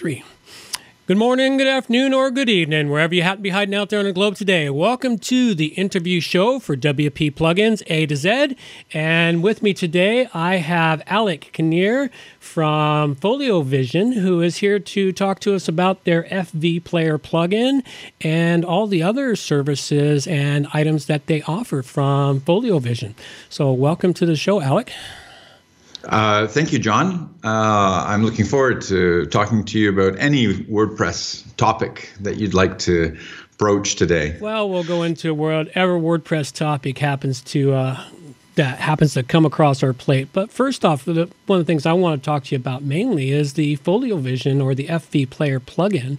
three. Good morning, good afternoon, or good evening, wherever you happen to be hiding out there on the globe today. Welcome to the interview show for WP Plugins A to Z. And with me today, I have Alec Kinnear from Foliovision, who is here to talk to us about their FV Player plugin and all the other services and items that they offer from Foliovision. So, welcome to the show, Alec. Uh, thank you, John. Uh, I'm looking forward to talking to you about any WordPress topic that you'd like to broach today. Well, we'll go into whatever WordPress topic happens to uh, that happens to come across our plate. But first off, the, one of the things I want to talk to you about mainly is the Foliovision or the FV Player plugin.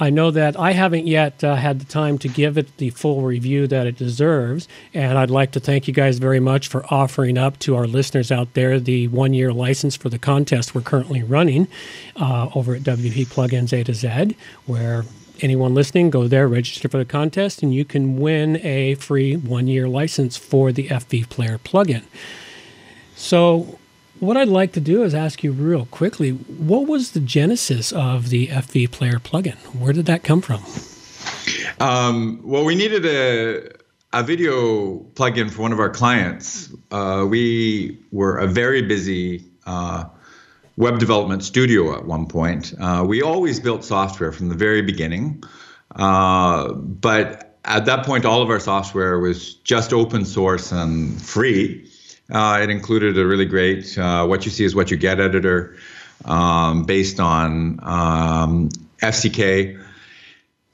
I know that I haven't yet uh, had the time to give it the full review that it deserves. And I'd like to thank you guys very much for offering up to our listeners out there the one year license for the contest we're currently running uh, over at WP Plugins A to Z, where anyone listening, go there, register for the contest, and you can win a free one year license for the FV Player plugin. So, what I'd like to do is ask you real quickly what was the genesis of the FV Player plugin? Where did that come from? Um, well, we needed a, a video plugin for one of our clients. Uh, we were a very busy uh, web development studio at one point. Uh, we always built software from the very beginning, uh, but at that point, all of our software was just open source and free. Uh, it included a really great uh, "What You See Is What You Get" editor, um, based on um, FCK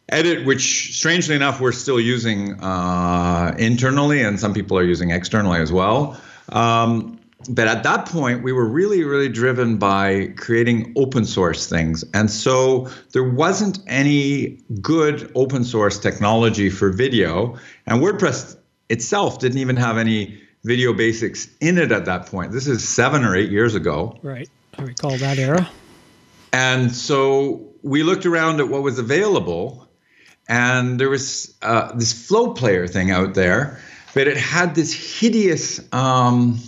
edit, which strangely enough we're still using uh, internally, and some people are using externally as well. Um, but at that point, we were really, really driven by creating open source things. And so there wasn't any good open source technology for video. And WordPress itself didn't even have any video basics in it at that point. This is seven or eight years ago. Right. I recall that era. And so we looked around at what was available, and there was uh, this FlowPlayer thing out there, but it had this hideous, um,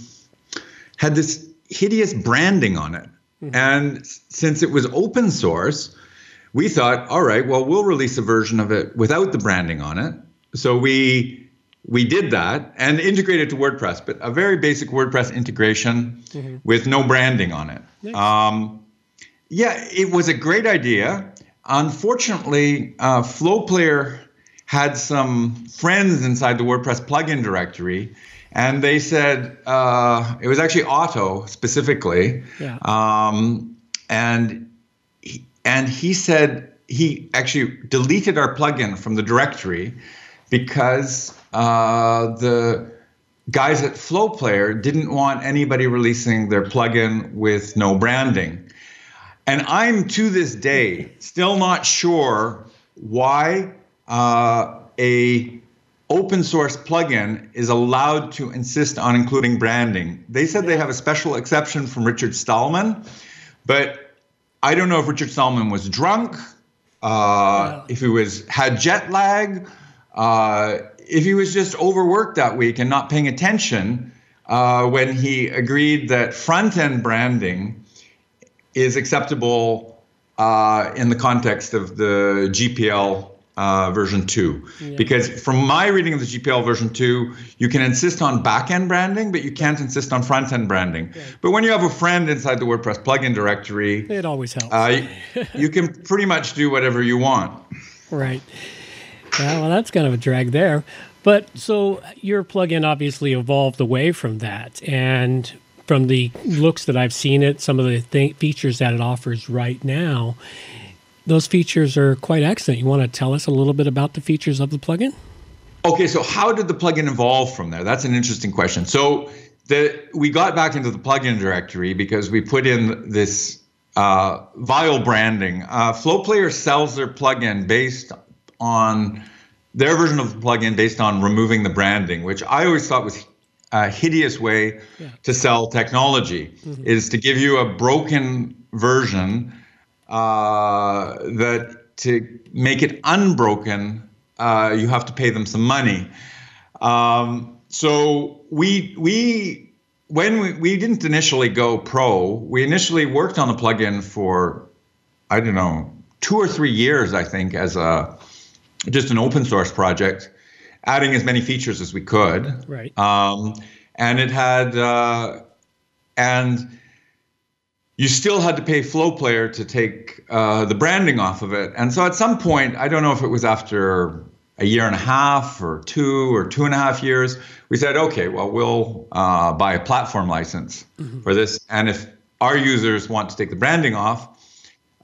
had this hideous branding on it. Mm-hmm. And since it was open source, we thought, all right, well, we'll release a version of it without the branding on it. So we we did that and integrated to WordPress, but a very basic WordPress integration mm-hmm. with no branding on it. Nice. Um, yeah, it was a great idea. Unfortunately, uh, FlowPlayer had some friends inside the WordPress plugin directory, and they said uh, it was actually Otto specifically, yeah. um, and he, and he said he actually deleted our plugin from the directory because uh, the guys at FlowPlayer didn't want anybody releasing their plugin with no branding. And I'm to this day still not sure why uh, a open source plugin is allowed to insist on including branding. They said they have a special exception from Richard Stallman, but I don't know if Richard Stallman was drunk, uh, if he was had jet lag, uh, if he was just overworked that week and not paying attention uh, when he agreed that front end branding is acceptable uh, in the context of the GPL uh, version 2. Yeah. Because from my reading of the GPL version 2, you can insist on back end branding, but you can't insist on front end branding. But when you have a friend inside the WordPress plugin directory, it always helps. Uh, you can pretty much do whatever you want. Right. Yeah, well, that's kind of a drag there. But so your plugin obviously evolved away from that. And from the looks that I've seen it, some of the th- features that it offers right now, those features are quite excellent. You want to tell us a little bit about the features of the plugin? Okay, so how did the plugin evolve from there? That's an interesting question. So the we got back into the plugin directory because we put in this uh, vile branding. Uh, FlowPlayer sells their plugin based on their version of the plugin based on removing the branding, which I always thought was a hideous way yeah. to sell technology, mm-hmm. is to give you a broken version uh, that to make it unbroken, uh, you have to pay them some money. Um, so we we when we, we didn't initially go pro, we initially worked on the plugin for I don't know, two or three years, I think, as a just an open source project, adding as many features as we could. Right. Um, and it had, uh, and you still had to pay FlowPlayer to take uh, the branding off of it. And so at some point, I don't know if it was after a year and a half or two or two and a half years, we said, okay, well, we'll uh, buy a platform license mm-hmm. for this. And if our users want to take the branding off,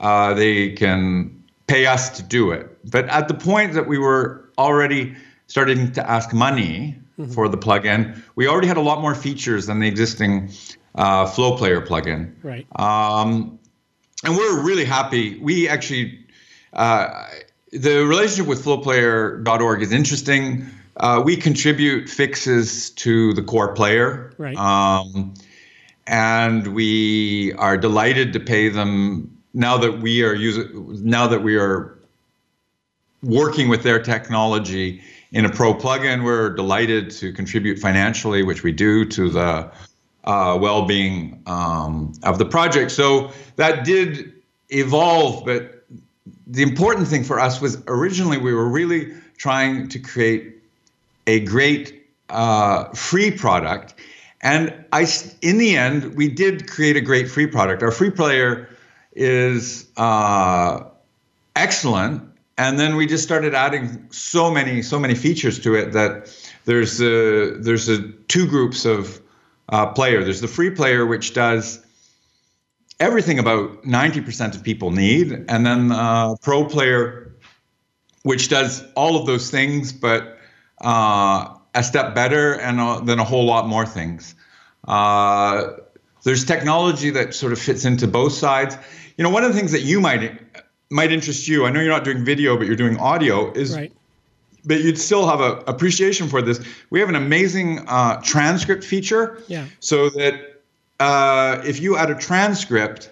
uh, they can pay us to do it. But at the point that we were already starting to ask money mm-hmm. for the plugin, we already had a lot more features than the existing uh, FlowPlayer plugin. Right. Um, and we're really happy. We actually, uh, the relationship with FlowPlayer.org is interesting. Uh, we contribute fixes to the core player. Right. Um, and we are delighted to pay them now that we are using now that we are working with their technology in a pro plugin. We're delighted to contribute financially which we do to the uh, well-being um, of the project. So that did evolve but the important thing for us was originally we were really trying to create a great uh, free product. And i in the end we did create a great free product. Our free player is uh, excellent. And then we just started adding so many, so many features to it that there's a, there's a two groups of uh, player. There's the free player, which does everything about 90% of people need, and then uh, pro player, which does all of those things, but uh, a step better and uh, then a whole lot more things. Uh, there's technology that sort of fits into both sides you know, one of the things that you might might interest you. I know you're not doing video, but you're doing audio. Is right. But you'd still have a appreciation for this. We have an amazing uh, transcript feature. Yeah. So that uh, if you add a transcript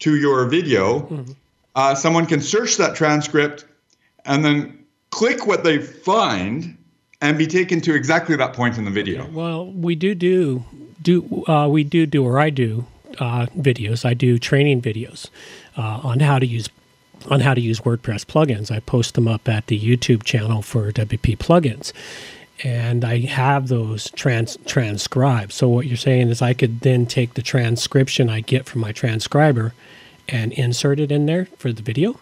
to your video, mm-hmm. uh, someone can search that transcript and then click what they find and be taken to exactly that point in the video. Well, we do do do uh, we do do or I do uh, videos. I do training videos uh, on how to use on how to use WordPress plugins. I post them up at the YouTube channel for WP plugins. And I have those trans- transcribed. So, what you're saying is, I could then take the transcription I get from my transcriber and insert it in there for the video?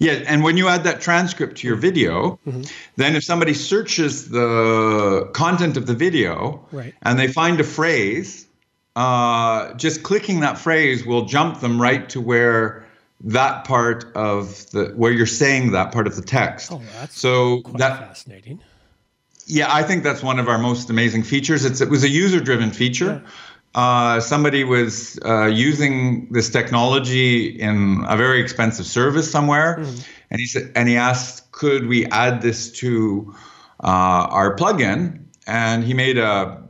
Yeah, and when you add that transcript to your video, mm-hmm. then if somebody searches the content of the video right. and they find a phrase, uh, just clicking that phrase will jump them right to where that part of the where you're saying that part of the text. Oh, that's so that fascinating. Yeah, I think that's one of our most amazing features. It's it was a user-driven feature. Yeah. Uh, somebody was uh, using this technology in a very expensive service somewhere, mm. and he said, and he asked, could we add this to uh, our plugin? And he made a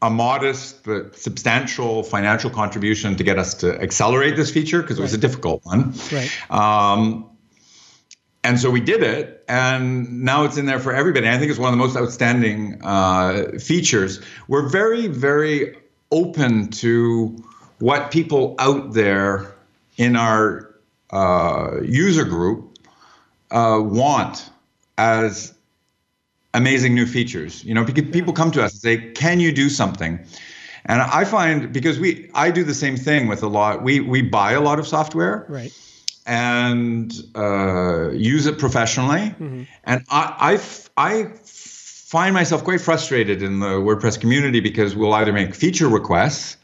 a modest but substantial financial contribution to get us to accelerate this feature because it was a difficult one. Right. Um, and so we did it, and now it's in there for everybody. I think it's one of the most outstanding uh, features. We're very, very open to what people out there in our uh, user group uh, want as amazing new features. You know, people come to us and say, "Can you do something?" And I find because we I do the same thing with a lot. We we buy a lot of software. Right. And uh, use it professionally, mm-hmm. and I, I, I find myself quite frustrated in the WordPress community because we'll either make feature requests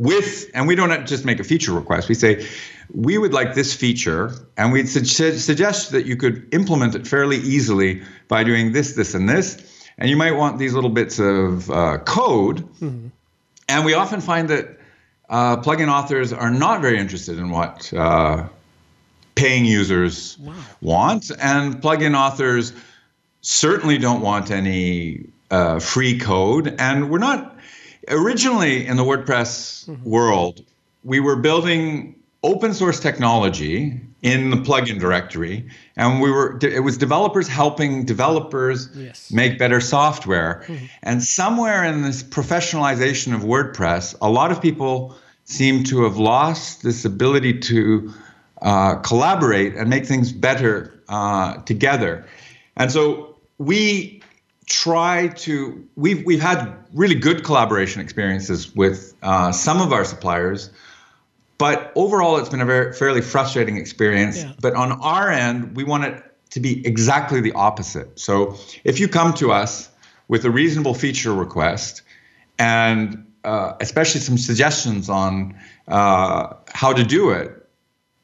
with, and we don't just make a feature request. We say, we would like this feature, and we'd su- suggest that you could implement it fairly easily by doing this, this, and this. And you might want these little bits of uh, code. Mm-hmm. And we often find that uh, plugin authors are not very interested in what uh, paying users wow. want, and plugin authors certainly don't want any uh, free code. And we're not originally in the WordPress mm-hmm. world. We were building open source technology in the plugin directory and we were it was developers helping developers yes. make better software mm-hmm. and somewhere in this professionalization of wordpress a lot of people seem to have lost this ability to uh, collaborate and make things better uh, together. And so we try to we've we've had really good collaboration experiences with uh, some of our suppliers, but overall it's been a very fairly frustrating experience. Yeah. But on our end, we want it to be exactly the opposite. So if you come to us with a reasonable feature request and uh, especially some suggestions on uh, how to do it,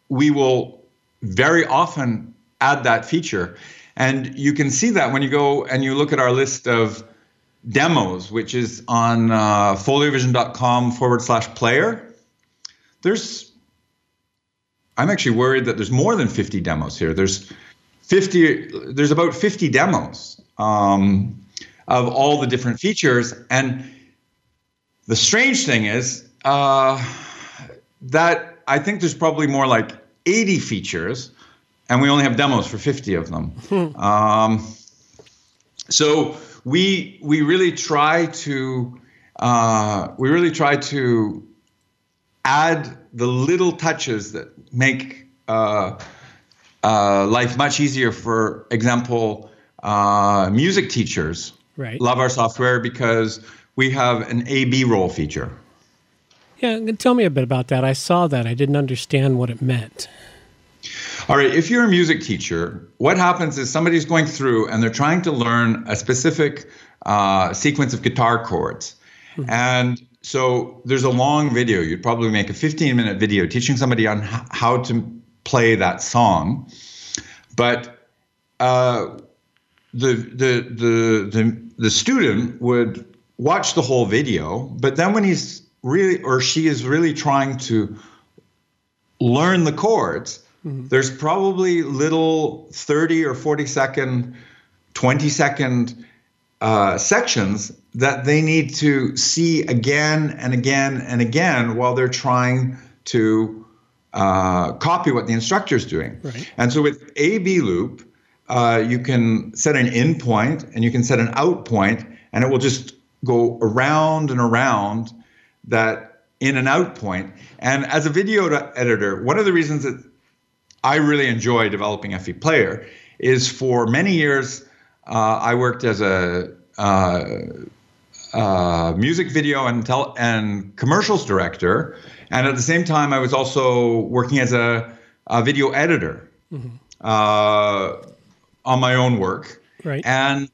we will very often add that feature. And you can see that when you go and you look at our list of demos, which is on uh, foliovision.com forward slash player. There's, I'm actually worried that there's more than 50 demos here. There's 50, there's about 50 demos um, of all the different features. And the strange thing is uh, that I think there's probably more like 80 features, and we only have demos for 50 of them. Hmm. Um, so we we really try to uh, we really try to add the little touches that make uh, uh, life much easier. For example, uh, music teachers right. love our software because we have an A/B roll feature. Yeah, tell me a bit about that. I saw that. I didn't understand what it meant. All right, if you're a music teacher, what happens is somebody's going through and they're trying to learn a specific uh, sequence of guitar chords. Mm-hmm. And so there's a long video. You'd probably make a 15 minute video teaching somebody on h- how to play that song. But uh, the, the, the, the, the student would watch the whole video, but then when he's really or she is really trying to learn the chords, mm-hmm. there's probably little 30 or 40 second, 20 second uh, sections that they need to see again and again and again while they're trying to uh, copy what the instructor is doing. Right. And so with A B loop, uh, you can set an in point and you can set an out point, and it will just go around and around that in and out point. And as a video editor, one of the reasons that I really enjoy developing FV Player is for many years uh, I worked as a uh, uh, music video and tel- and commercials director, and at the same time I was also working as a, a video editor mm-hmm. Uh, on my own work. Right. And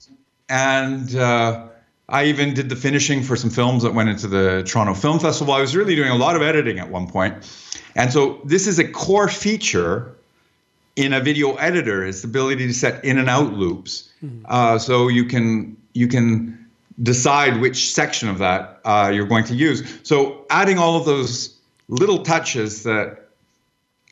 and uh, I even did the finishing for some films that went into the Toronto Film Festival. I was really doing a lot of editing at one point. And so this is a core feature in a video editor is the ability to set in and out loops. Mm-hmm. Uh, so you can you can decide which section of that uh, you're going to use. So adding all of those little touches that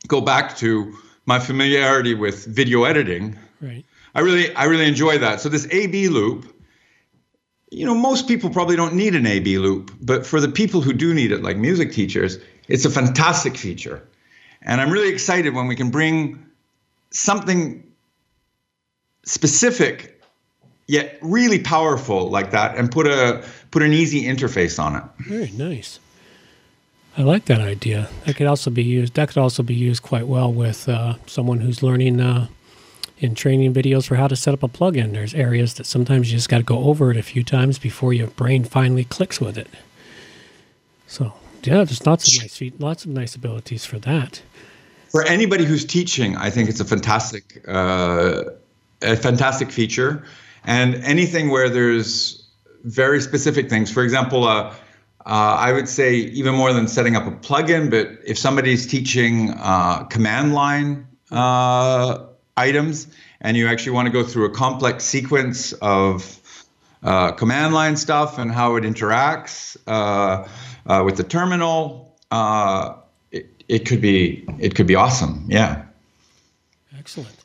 go back to my familiarity with video editing. Right. I really I really enjoy that. So this A/B loop you know, most people probably don't need an A/B loop, but for the people who do need it, like music teachers, it's a fantastic feature. And I'm really excited when we can bring something specific yet really powerful like that and put a put an easy interface on it. Very nice. I like that idea. That could also be used. That could also be used quite well with uh, someone who's learning uh, in training videos for how to set up a plugin. There's areas that sometimes you just got to go over it a few times before your brain finally clicks with it. So yeah, there's lots of nice lots of nice abilities for that. For anybody who's teaching, I think it's a fantastic uh, a fantastic feature, and anything where there's very specific things. For example, uh, uh, I would say even more than setting up a plugin, but if somebody's teaching uh, command line uh, items, and you actually want to go through a complex sequence of uh, command line stuff and how it interacts with the terminal, uh, it, it could be it could be awesome. Yeah. Excellent.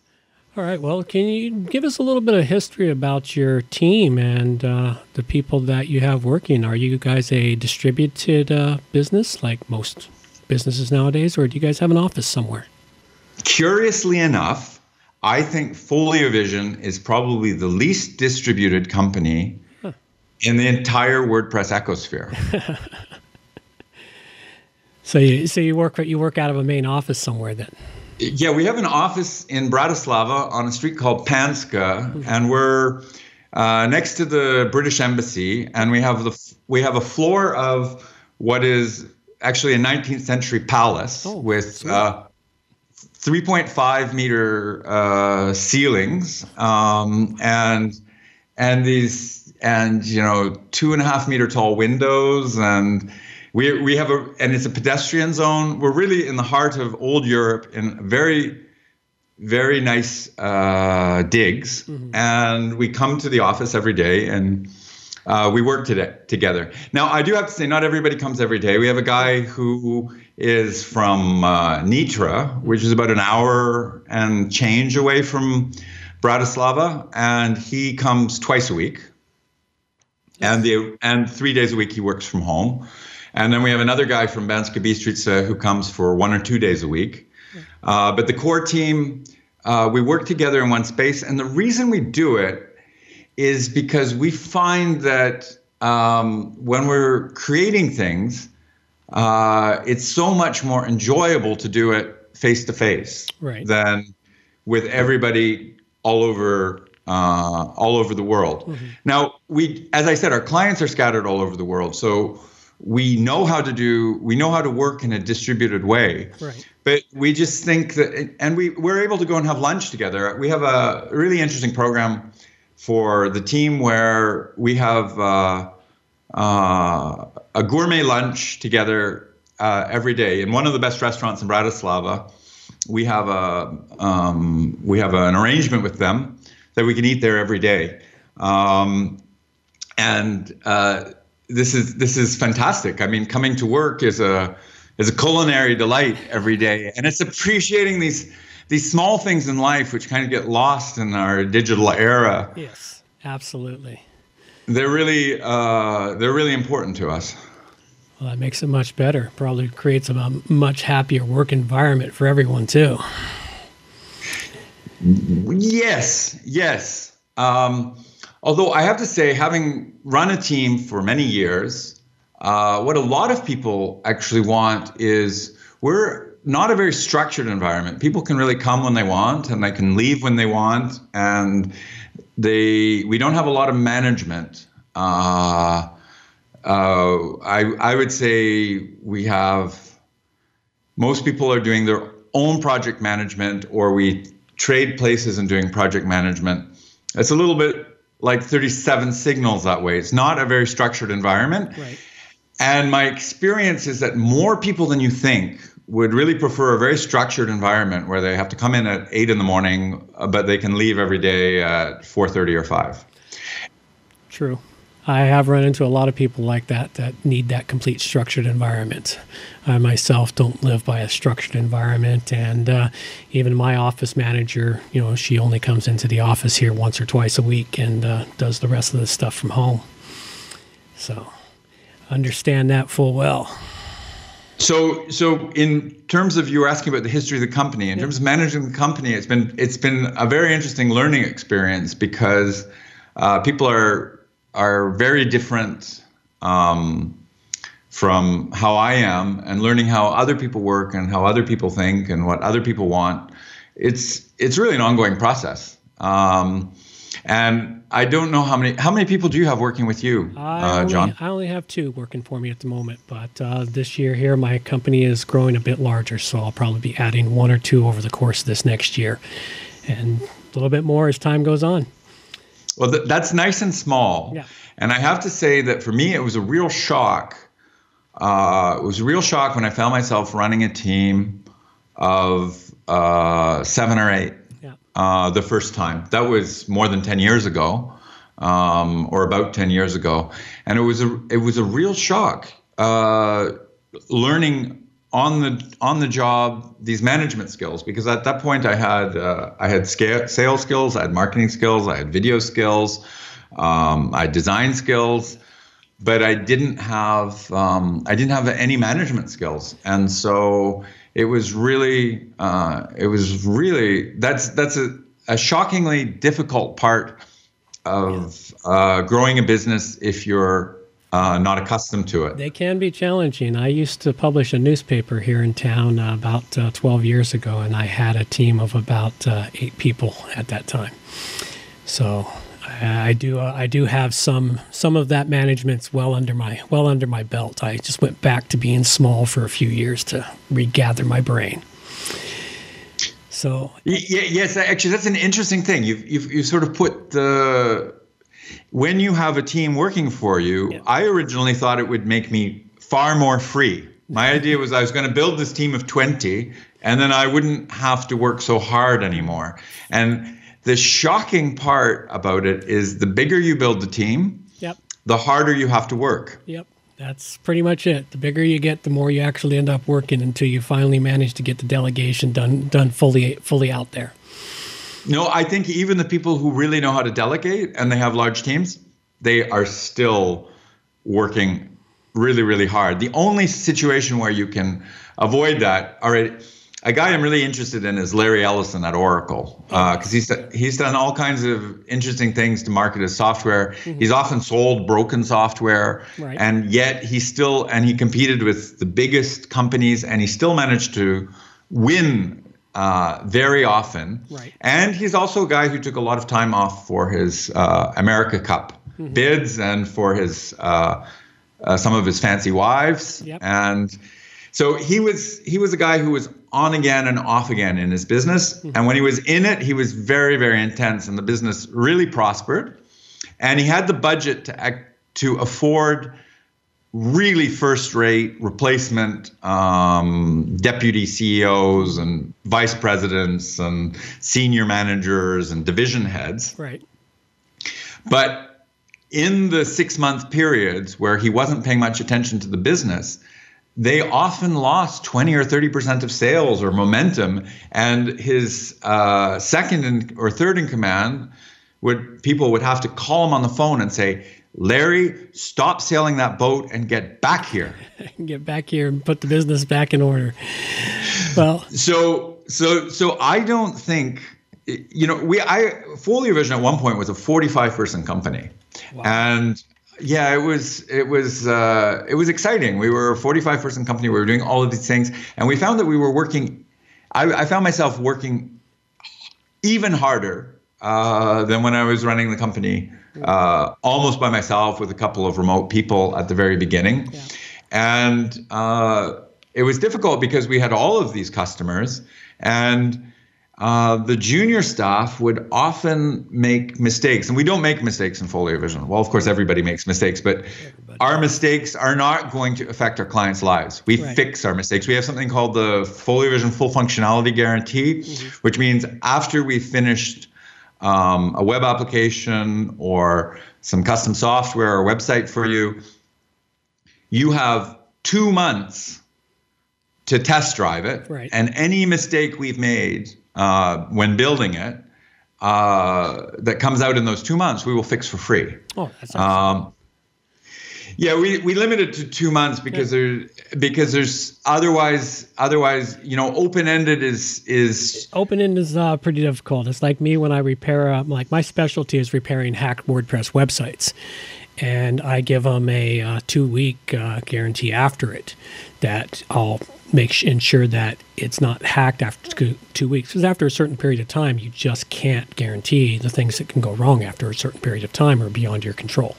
All right. Well, can you give us a little bit of history about your team and uh, the people that you have working? Are you guys a distributed uh, business like most businesses nowadays, or do you guys have an office somewhere? Curiously enough, I think Foliovision is probably the least distributed company huh. in the entire WordPress ecosphere. So you so you work you work out of a main office somewhere then. Yeah, we have an office in Bratislava on a street called Panska, mm-hmm. and we're uh, next to the British Embassy, and we have the we have a floor of what is actually a 19th century palace oh, with uh, 3.5 meter uh, ceilings um, and and these and you know two and a half meter tall windows and we we have a and it's a pedestrian zone. We're really in the heart of old Europe in very very nice uh, digs, mm-hmm. and we come to the office every day and uh, we work today, together. Now, I do have to say, not everybody comes every day. We have a guy who is from uh, Nitra, which is about an hour and change away from Bratislava, and he comes twice a week. And the and three days a week he works from home. And then we have another guy from Banska Bystrica who comes for one or two days a week. Uh, but the core team, uh, we work together in one space. And the reason we do it is because we find that um, when we're creating things, uh, it's so much more enjoyable to do it face to face than with everybody all over uh, all over the world. Mm-hmm. Now, we, as I said, our clients are scattered all over the world, so we know how to do we know how to work in a distributed way. Right. But we just think that, and we we're able to go and have lunch together. We have a really interesting program for the team where we have uh, uh, a gourmet lunch together uh, every day in one of the best restaurants in Bratislava. We have a um, we have an arrangement with them that we can eat there every day, um, and uh, this is this is fantastic. I mean, coming to work is a is a culinary delight every day, and it's appreciating these these small things in life which kind of get lost in our digital era. Yes, absolutely. They're really uh, they're really important to us. Well, that makes it much better. Probably creates a much happier work environment for everyone too. Yes, yes. Um, although I have to say, having run a team for many years, uh, what a lot of people actually want is we're not a very structured environment. People can really come when they want and they can leave when they want, and they we don't have a lot of management. Uh, uh, I I would say we have most people are doing their own project management, or we trade places and doing project management. It's a little bit like 37 signals that way. It's not a very structured environment. Right. And my experience is that more people than you think would really prefer a very structured environment where they have to come in at eight in the morning, uh, but they can leave every day at 4:30 or 5. True. I have run into a lot of people like that that need that complete structured environment. I myself don't live by a structured environment, and uh, even my office manager, you know, she only comes into the office here once or twice a week and uh, does the rest of the stuff from home. So, understand that full well. So, so in terms of you were asking about the history of the company, in yeah. terms of managing the company, it's been it's been a very interesting learning experience because uh, people are are very different um, from how I am, and learning how other people work and how other people think and what other people want. It's it's really an ongoing process. Um, and I don't know how many how many people do you have working with you, uh, only, John? I only have two working for me at the moment, but uh, this year here my company is growing a bit larger, so I'll probably be adding one or two over the course of this next year, and a little bit more as time goes on. Well, th- that's nice and small. Yeah. And I have to say that for me, it was a real shock. Uh, it was a real shock when I found myself running a team of uh, seven or eight uh, the first time. That was more than 10 years ago, um, or about 10 years ago. And it was a, it was a real shock uh, learning on the on the job these management skills because at that point I had uh, I had scale, sales skills, I had marketing skills, I had video skills, um, I had design skills, but I didn't have um, I didn't have any management skills, and so it was really uh, it was really that's that's a, a shockingly difficult part of uh, growing a business if you're uh, not accustomed to it. They can be challenging. I used to publish a newspaper here in town uh, about uh, 12 years ago, and I had a team of about uh, eight people at that time. So I, I do uh, I do have some some of that management's well under my well under my belt. I just went back to being small for a few years to regather my brain. So yeah, yes, actually, that's an interesting thing. You've you've you sort of put the when you have a team working for you. Yeah. I originally thought it would make me far more free. My idea was I was going to build this team of twenty, and then I wouldn't have to work so hard anymore. And the shocking part about it is the bigger you build the team, yep. the harder you have to work. Yep. That's pretty much it. The bigger you get, the more you actually end up working until you finally manage to get the delegation done done fully fully out there. No, I think even the people who really know how to delegate and they have large teams, they are still working really really hard. The only situation where you can avoid that, all right, a guy I'm really interested in is Larry Ellison at Oracle because uh, he's he's done all kinds of interesting things to market his software. Mm-hmm. He's often sold broken software, right. and yet he still and he competed with the biggest companies, and he still managed to win uh, very often. Right. And he's also a guy who took a lot of time off for his uh, America Cup mm-hmm. bids and for his uh, uh some of his fancy wives yep. and. So he was he was a guy who was on again and off again in his business. Mm-hmm. And when he was in it, he was very, very intense, and the business really prospered. And he had the budget to to afford really first-rate replacement um, deputy CEOs and vice presidents and senior managers and division heads. Right. But in the six-month periods where he wasn't paying much attention to the business, they often lost 20 or 30% of sales or momentum. And his uh, second in, or third in command would people would have to call him on the phone and say, Larry, stop sailing that boat and get back here. get back here and put the business back in order. Well, so so so I don't think you know we I Foliovision at one point was a 45 person company. Wow. And yeah, it was it was uh, it was exciting. We were a 45 person company. We were doing all of these things, and we found that we were working. I, I found myself working even harder uh, than when I was running the company, uh, almost by myself with a couple of remote people at the very beginning, yeah. and uh, it was difficult because we had all of these customers and uh, the junior staff would often make mistakes, and we don't make mistakes in Foliovision. Well, of course, everybody makes mistakes, but everybody. our mistakes are not going to affect our clients' lives. We right. fix our mistakes. We have something called the Foliovision Full Functionality Guarantee, mm-hmm. which means after we finished um, a web application or some custom software or website for you, you have two months to test drive it. Right. And any mistake we've made uh, when building it uh, that comes out in those two months, we will fix for free. Oh, that's awesome. Um, yeah, we, we limit it to two months because yeah. there because there's otherwise otherwise you know open ended is is open ended is uh, pretty difficult. It's like me when I repair uh, like my specialty is repairing hacked WordPress websites, and I give them a uh, two week uh, guarantee after it that I'll make ensure that it's not hacked after two weeks. Because after a certain period of time, you just can't guarantee the things that can go wrong after a certain period of time are beyond your control.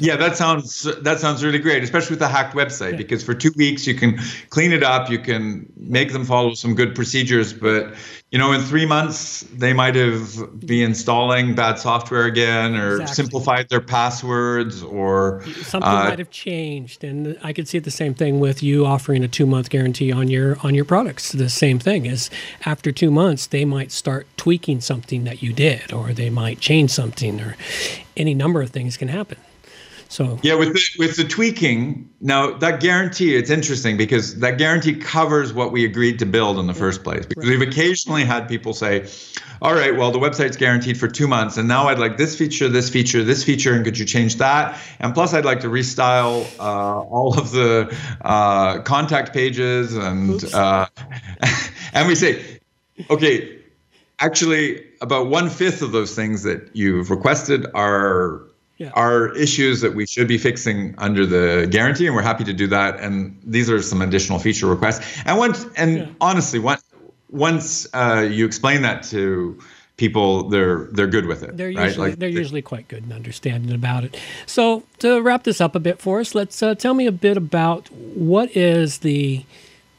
Yeah, that sounds that sounds really great, especially with the hacked website, yeah. because for two weeks you can clean it up, you can make them follow some good procedures, but you know, in three months they might have be installing bad software again, or exactly. simplified their passwords, or something uh, might have changed. And I could see the same thing with you offering a two month guarantee on your on your products. The same thing is after two months they might start tweaking something that you did, or they might change something, or any number of things can happen. So yeah, with the with the tweaking now that guarantee, it's interesting because that guarantee covers what we agreed to build in the first place. Because right. we've occasionally had people say, "All right, well the website's guaranteed for two months, and now I'd like this feature, this feature, this feature, and could you change that? And plus, I'd like to restyle uh, all of the uh, contact pages and uh, and we say, okay, actually about one fifth of those things that you've requested are yeah. are issues that we should be fixing under the guarantee, and we're happy to do that. And these are some additional feature requests. And once, and yeah. honestly, once once uh, you explain that to people, they're they're good with it. They're right? usually like, they're they, usually quite good in understanding about it. So to wrap this up a bit for us, let's uh, tell me a bit about what is the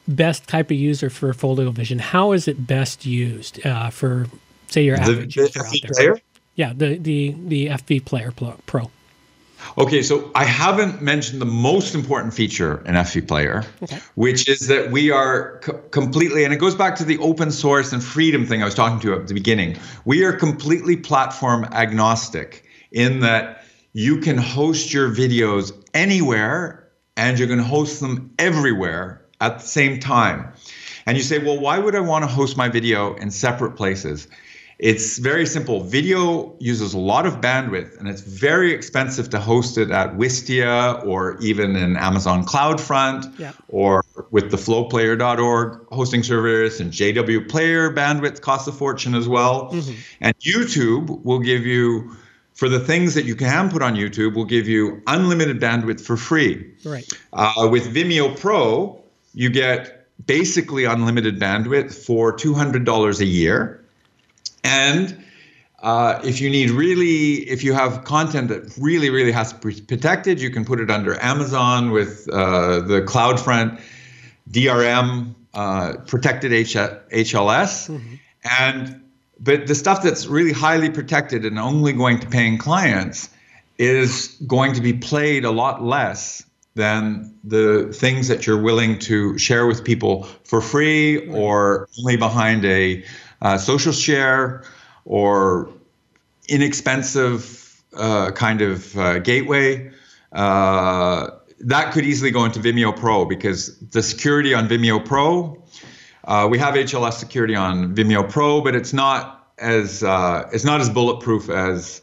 best type of user for Foliovision. How is it best used uh, for say your average the, user the out there? Player? Yeah, the the the FV Player Pro. Okay, so I haven't mentioned the most important feature in FV Player, okay. which is that we are co- completely, and it goes back to the open source and freedom thing I was talking to at the beginning. We are completely platform agnostic in that you can host your videos anywhere and you can host them everywhere at the same time. And you say, well, why would I want to host my video in separate places? It's very simple. Video uses a lot of bandwidth and it's very expensive to host it at Wistia or even in Amazon CloudFront yeah. or with the flowplayer.org hosting service and JW Player bandwidth costs a fortune as well. Mm-hmm. And YouTube will give you for the things that you can put on YouTube will give you unlimited bandwidth for free. Right. Uh, with Vimeo Pro, you get basically unlimited bandwidth for $200 a year and uh, if you need really, if you have content that really, really has to be protected, you can put it under Amazon with uh, the CloudFront DRM uh, protected H- HLS. Mm-hmm. And but the stuff that's really highly protected and only going to paying clients is going to be played a lot less than the things that you're willing to share with people for free or only behind a uh, social share or inexpensive uh, kind of uh, gateway. Uh, that could easily go into Vimeo Pro because the security on Vimeo Pro, uh, we have HLS security on Vimeo Pro, but it's not as it's not as bulletproof as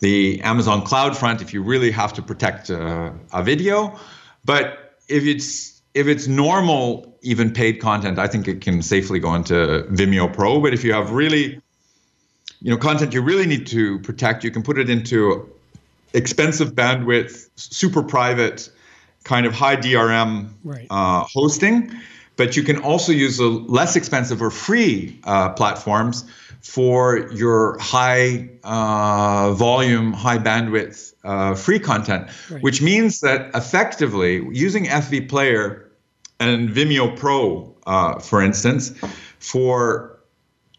the Amazon CloudFront if you really have to protect a video. But if it's if it's normal, even paid content, I think it can safely go into Vimeo Pro. But if you have really, you know, content you really need to protect, you can put it into expensive bandwidth, super private, kind of high DRM right. uh, hosting. But you can also use a less expensive or free uh, platforms for your high uh, volume, high bandwidth uh, free content, right. which means that effectively using FV Player and Vimeo Pro, uh, for instance, for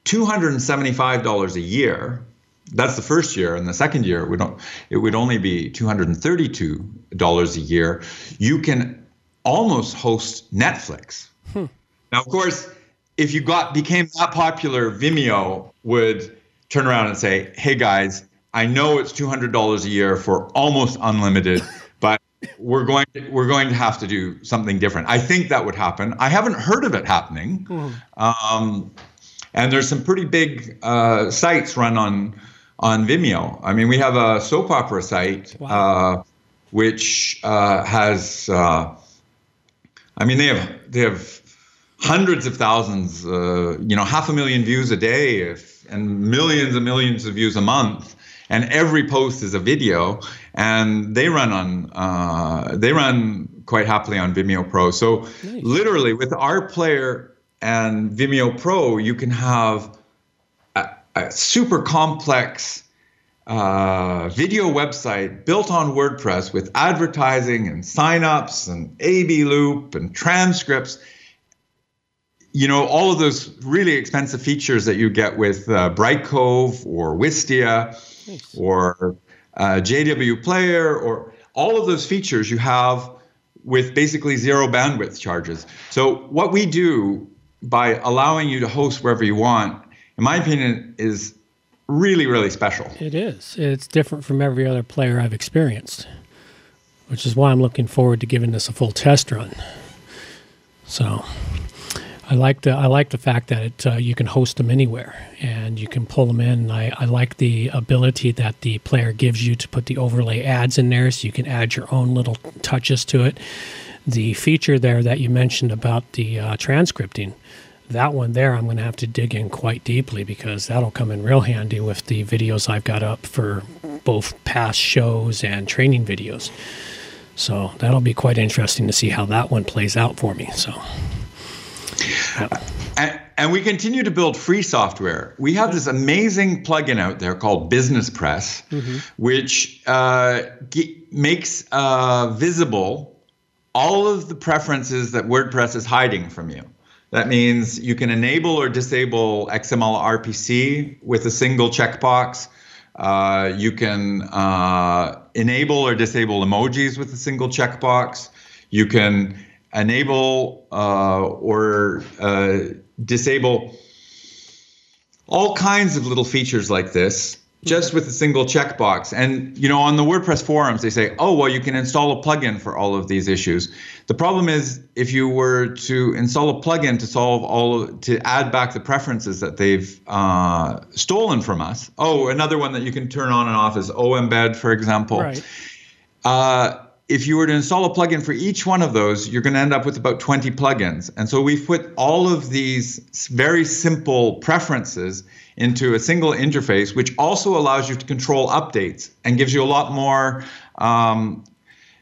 $275 a year. That's the first year, and the second year we don't. It would only be $232 a year. You can almost host Netflix. Hmm. Now, of course, if you got became that popular, Vimeo would turn around and say, "Hey guys, I know it's $200 a year for almost unlimited." We're going to, we're going to have to do something different. I think that would happen. I haven't heard of it happening. Mm. Um, and there's some pretty big uh, sites run on on Vimeo. I mean, we have a soap opera site wow. uh, which uh, has. Uh, I mean, they have they have hundreds of thousands, uh, you know, half a million views a day, if, and millions and millions of views a month and every post is a video and they run on uh, they run quite happily on vimeo pro so nice. literally with our player and vimeo pro you can have a, a super complex uh, video website built on wordpress with advertising and signups and ab loop and transcripts you know all of those really expensive features that you get with uh, Brightcove or wistia nice. or uh, JW Player or all of those features you have with basically zero bandwidth charges. So what we do by allowing you to host wherever you want, in my opinion, is really, really special. It is. It's different from every other player I've experienced, which is why I'm looking forward to giving this a full test run. So I like the I like the fact that it, uh, you can host them anywhere and you can pull them in. I, I like the ability that the player gives you to put the overlay ads in there, so you can add your own little touches to it. The feature there that you mentioned about the uh, transcripting, that one there, I'm going to have to dig in quite deeply because that'll come in real handy with the videos I've got up for both past shows and training videos. So that'll be quite interesting to see how that one plays out for me. So. And, and, we continue to build free software. We have this amazing plugin out there called BusinessPress, mm-hmm. which uh, g- makes uh, visible all of the preferences that WordPress is hiding from you. That means you can enable or disable XML RPC with a single checkbox. Uh, you can uh, enable or disable emojis with a single checkbox. You can enable uh, or uh, disable all kinds of little features like this just with a single checkbox. And you know, on the WordPress forums, they say, "Oh, well, you can install a plugin for all of these issues." The problem is, if you were to install a plugin to solve all to add back the preferences that they've uh, stolen from us. Oh, another one that you can turn on and off is oEmbed, for example. Right. Uh, if you were to install a plugin for each one of those, you're going to end up with about 20 plugins. And so we've put all of these very simple preferences into a single interface, which also allows you to control updates and gives you a lot more um,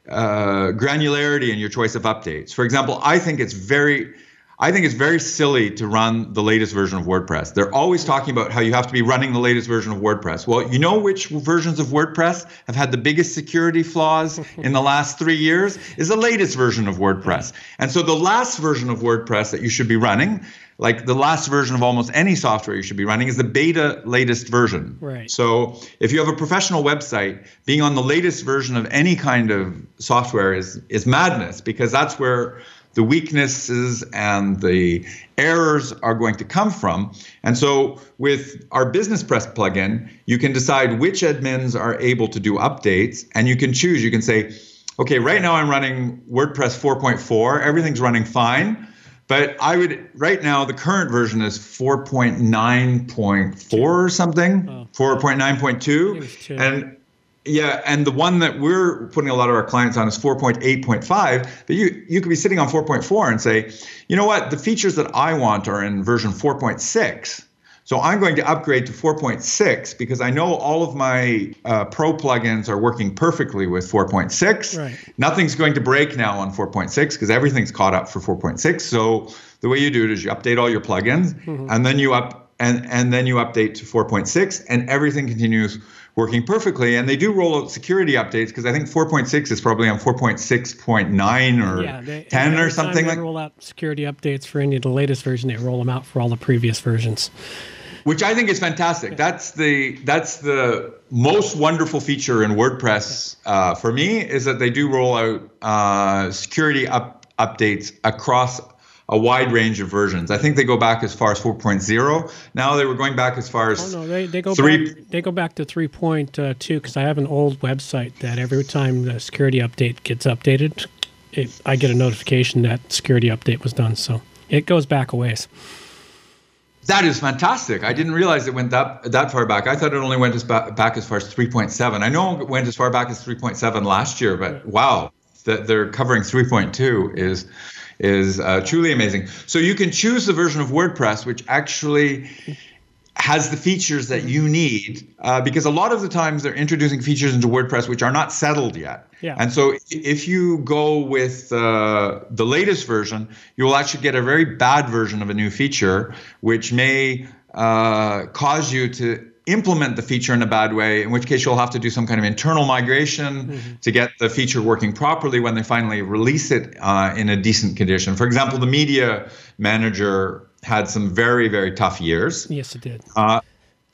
uh, granularity in your choice of updates. For example, I think it's very I think it's very silly to run the latest version of WordPress. They're always talking about how you have to be running the latest version of WordPress. Well, you know which versions of WordPress have had the biggest security flaws in the last three years? Is the latest version of WordPress. And so the last version of WordPress that you should be running, like the last version of almost any software you should be running, is the beta latest version. Right. So if you have a professional website, being on the latest version of any kind of software is is madness because that's where the weaknesses and the errors are going to come from. And so with our BusinessPress plugin, you can decide which admins are able to do updates and you can choose. You can say, okay, right now I'm running WordPress 4.4, everything's running fine. But I would right now the current version is 4.9.4 or something, oh. 4.9.2, and yeah, and the one that we're putting a lot of our clients on is 4.8.5. But you you could be sitting on 4.4 and say, you know what, the features that I want are in version 4.6. So I'm going to upgrade to 4.6 because I know all of my uh, pro plugins are working perfectly with 4.6. Right. Nothing's going to break now on 4.6 because everything's caught up for 4.6. So the way you do it is you update all your plugins mm-hmm. and then you up and and then you update to 4.6 and everything continues working perfectly. And they do roll out security updates because I think 4.6 is probably on 4.6.9 or yeah, they, 10 or something like. They roll out security updates for any of the latest version. They roll them out for all the previous versions. Which I think is fantastic. Yeah. That's the that's the most wonderful feature in WordPress uh, for me is that they do roll out uh, security up, updates across a wide range of versions. I think they go back as far as 4.0. Now they were going back as far as oh, no, they, they go three. Back, they go back to 3.2 because I have an old website that every time the security update gets updated, it, I get a notification that security update was done. So it goes back a ways. That is fantastic. I didn't realize it went that that far back. I thought it only went as ba- back as far as 3.7. I know it went as far back as 3.7 last year, but wow, that they're covering 3.2 is is uh, truly amazing. So you can choose the version of WordPress which actually has the features that you need uh, because a lot of the times they're introducing features into WordPress which are not settled yet. Yeah. And so if you go with uh, the latest version, you will actually get a very bad version of a new feature, which may uh, cause you to implement the feature in a bad way, in which case you'll have to do some kind of internal migration mm-hmm. to get the feature working properly when they finally release it uh, in a decent condition. For example, the media manager had some very, very tough years. Yes, it did. Uh,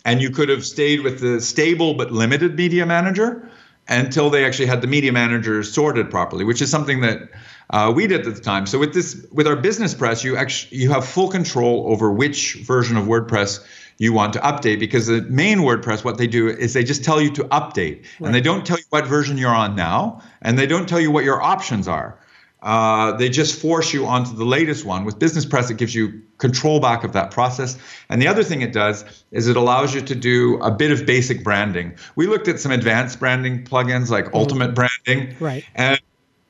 and you could have stayed with the stable but limited media manager until they actually had the media manager sorted properly, which is something that uh, we did at the time. So with this, with our BusinessPress, you actually you have full control over which version of WordPress you want to update because the main WordPress, what they do is they just tell you to update right. and they don't tell you what version you're on now and they don't tell you what your options are. Uh, they just force you onto the latest one. With BusinessPress, it gives you control back of that process. And the other thing it does is it allows you to do a bit of basic branding. We looked at some advanced branding plugins like mm-hmm. Ultimate Branding. Right. And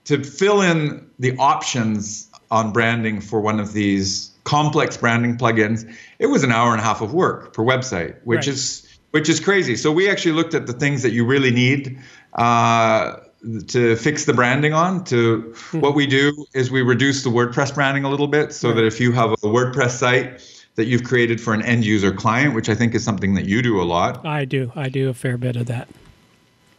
to fill in the options on branding for one of these complex branding plugins, it was an hour and a half of work per website, which right. is which is crazy. So we actually looked at the things that you really need uh, to fix the branding on. To mm-hmm. what we do is we reduce the WordPress branding a little bit, so right. that if you have a WordPress site that you've created for an end user client, which I think is something that you do a lot. I do. I do a fair bit of that.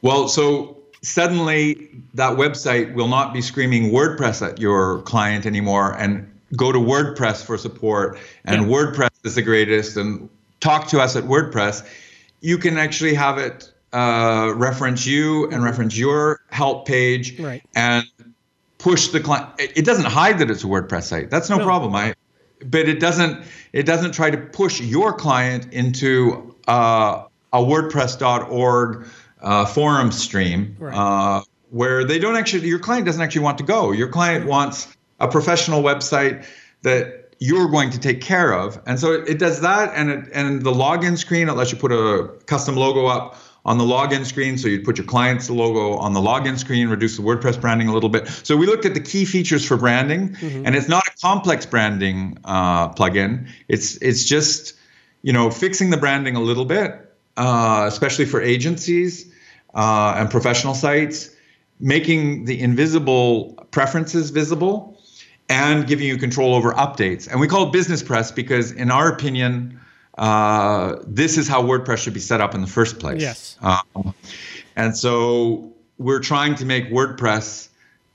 Well, so suddenly that website will not be screaming WordPress at your client anymore and go to WordPress for support and yeah. WordPress is the greatest and talk to us at WordPress. You can actually have it uh, reference you and reference your help page right. and push the client. It doesn't hide that it's a WordPress site. That's no, no. problem. I, but it doesn't. It doesn't try to push your client into uh, a WordPress.org uh, forum stream right. uh, where they don't actually, your client doesn't actually want to go. Your client wants a professional website that you're going to take care of. And so it, it does that. And, it, and the login screen, it lets you put a custom logo up on the login screen. So you'd put your client's logo on the login screen, reduce the WordPress branding a little bit. So we looked at the key features for branding, mm-hmm. and it's not a complex branding uh, plugin. It's it's just you know fixing the branding a little bit, uh, especially for agencies uh, and professional sites, making the invisible preferences visible, and giving you control over updates. And we call it BusinessPress because, in our opinion, uh, this is how WordPress should be set up in the first place. Yes. Um, and so we're trying to make WordPress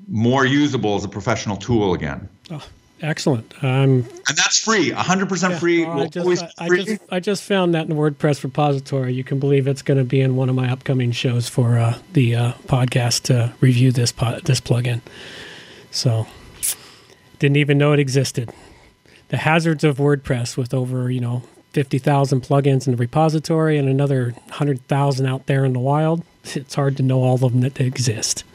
more usable as a professional tool again. Oh, Excellent. Um, and that's free, 100% yeah, free. I, just, I, free. I, just, I just found that in the WordPress repository. You can believe it's going to be in one of my upcoming shows for uh, the uh, podcast to review this this plugin. So, didn't even know it existed. The hazards of WordPress with over you know 50,000 plugins in the repository and another 100,000 out there in the wild. It's hard to know all of them that exist.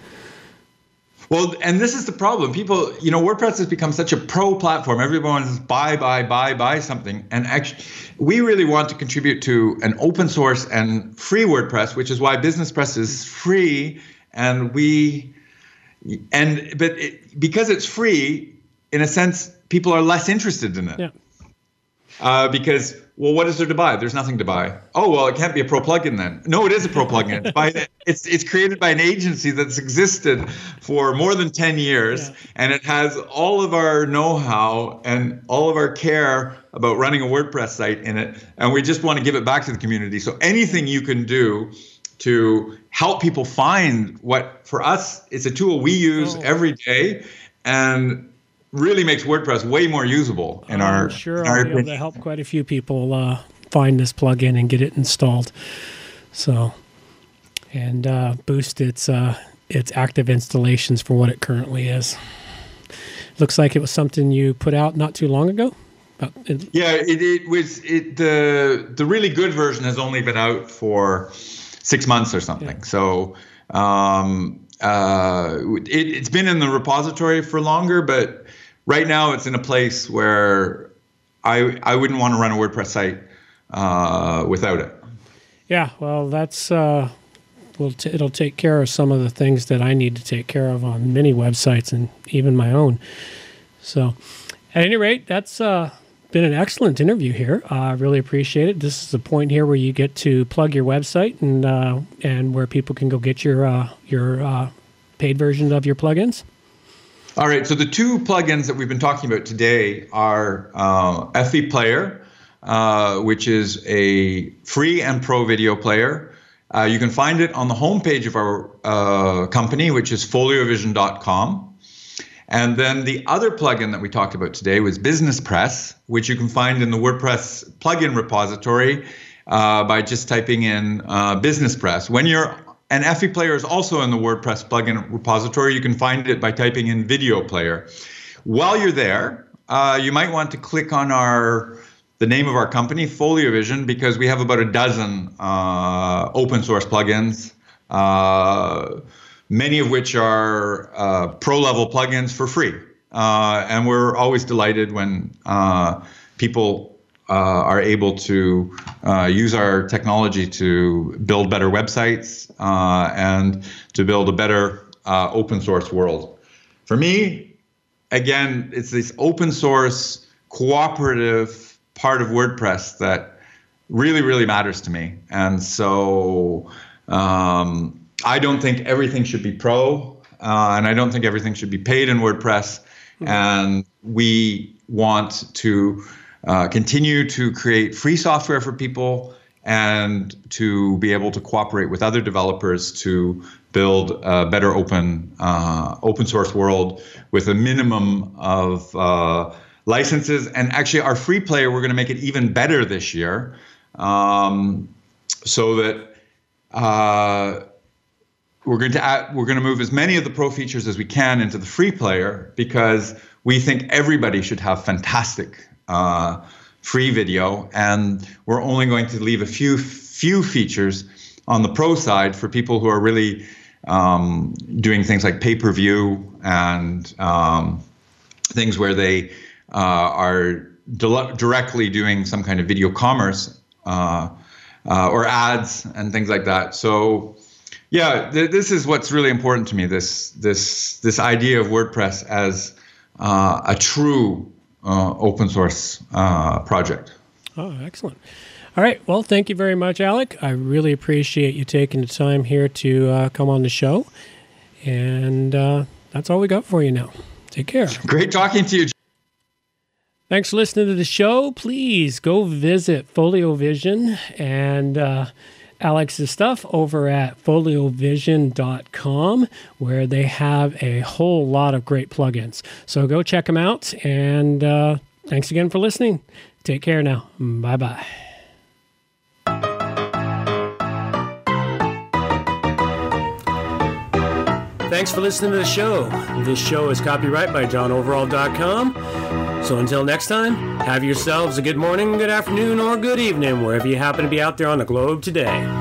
Well, and this is the problem. People, you know, WordPress has become such a pro platform. Everyone's buy, buy, buy, buy something. And actually, we really want to contribute to an open source and free WordPress, which is why BusinessPress is free. And we, and, but it, because it's free, in a sense, people are less interested in it. Yeah. Uh, because well, what is there to buy? There's nothing to buy. Oh well, it can't be a pro plugin then. No, it is a pro plugin. it's it's created by an agency that's existed for more than ten years, yeah. and it has all of our know-how and all of our care about running a WordPress site in it, and we just want to give it back to the community. So anything you can do to help people find what for us it's a tool we use oh. every day, and really makes WordPress way more usable in I'm our. Sure, in I'll be able to help quite a few people uh, find this plugin and get it installed. So, and uh, boost its uh, its active installations for what it currently is. Looks like it was something you put out not too long ago. It, yeah, it, it was it the the really good version has only been out for six months or something. Yeah. So um, uh, it, has been in the repository for longer, but right now it's in a place where I I wouldn't want to run a WordPress site uh, without it. Yeah, well, that's uh, will t- it'll take care of some of the things that I need to take care of on many websites and even my own. So, at any rate, that's uh, been an excellent interview here. Uh, I really appreciate it. This is the point here where you get to plug your website and uh, and where people can go get your uh, your uh, paid versions of your plugins. All right. So the two plugins that we've been talking about today are uh, FV Player, uh, which is a free and pro video player. you can find it on the homepage of our company, which is foliovision.com. And then the other plugin that we talked about today was BusinessPress, which you can find in the WordPress plugin repository uh, by just typing in uh, BusinessPress. When you're and FV Player is also in the WordPress plugin repository. You can find it by typing in Video Player. While you're there, uh, you might want to click on our the name of our company, Foliovision, because we have about a dozen uh, open source plugins. Many of which are uh, pro level plugins for free. Uh, and we're always delighted when uh, people uh, are able to uh, use our technology to build better websites uh, and to build a better open source world. For me, again, it's this open source cooperative part of WordPress that really, really matters to me. And so um, I don't think everything should be pro, uh, and I don't think everything should be paid in WordPress. Mm-hmm. And we want to uh, continue to create free software for people and to be able to cooperate with other developers to build a better open uh, open source world with a minimum of uh, licenses. And actually, our free player, we're going to make it even better this year, um, so that uh, we're going to add, we're going to move as many of the pro features as we can into the free player because we think everybody should have fantastic uh, free video, and we're only going to leave a few few features on the pro side for people who are really um, doing things like pay per view and um, things where they uh, are di- directly doing some kind of video commerce uh, uh, or ads and things like that. So, yeah, th- this is what's really important to me. This this this idea of WordPress as uh, a true uh, open source uh, project. Oh, excellent. All right. Well, thank you very much, Alec. I really appreciate you taking the time here to uh, come on the show. And uh, that's all we got for you now. Take care. Great talking to you. Thanks for listening to the show. Please go visit Foliovision and uh, Alec's stuff over at foliovision.com, where they have a whole lot of great plugins. So go check them out. And uh, thanks again for listening. Take care now. Bye bye. Thanks for listening to the show. This show is copyright by johnoverall.com. So until next time, have yourselves a good morning, good afternoon, or good evening, wherever you happen to be out there on the globe today.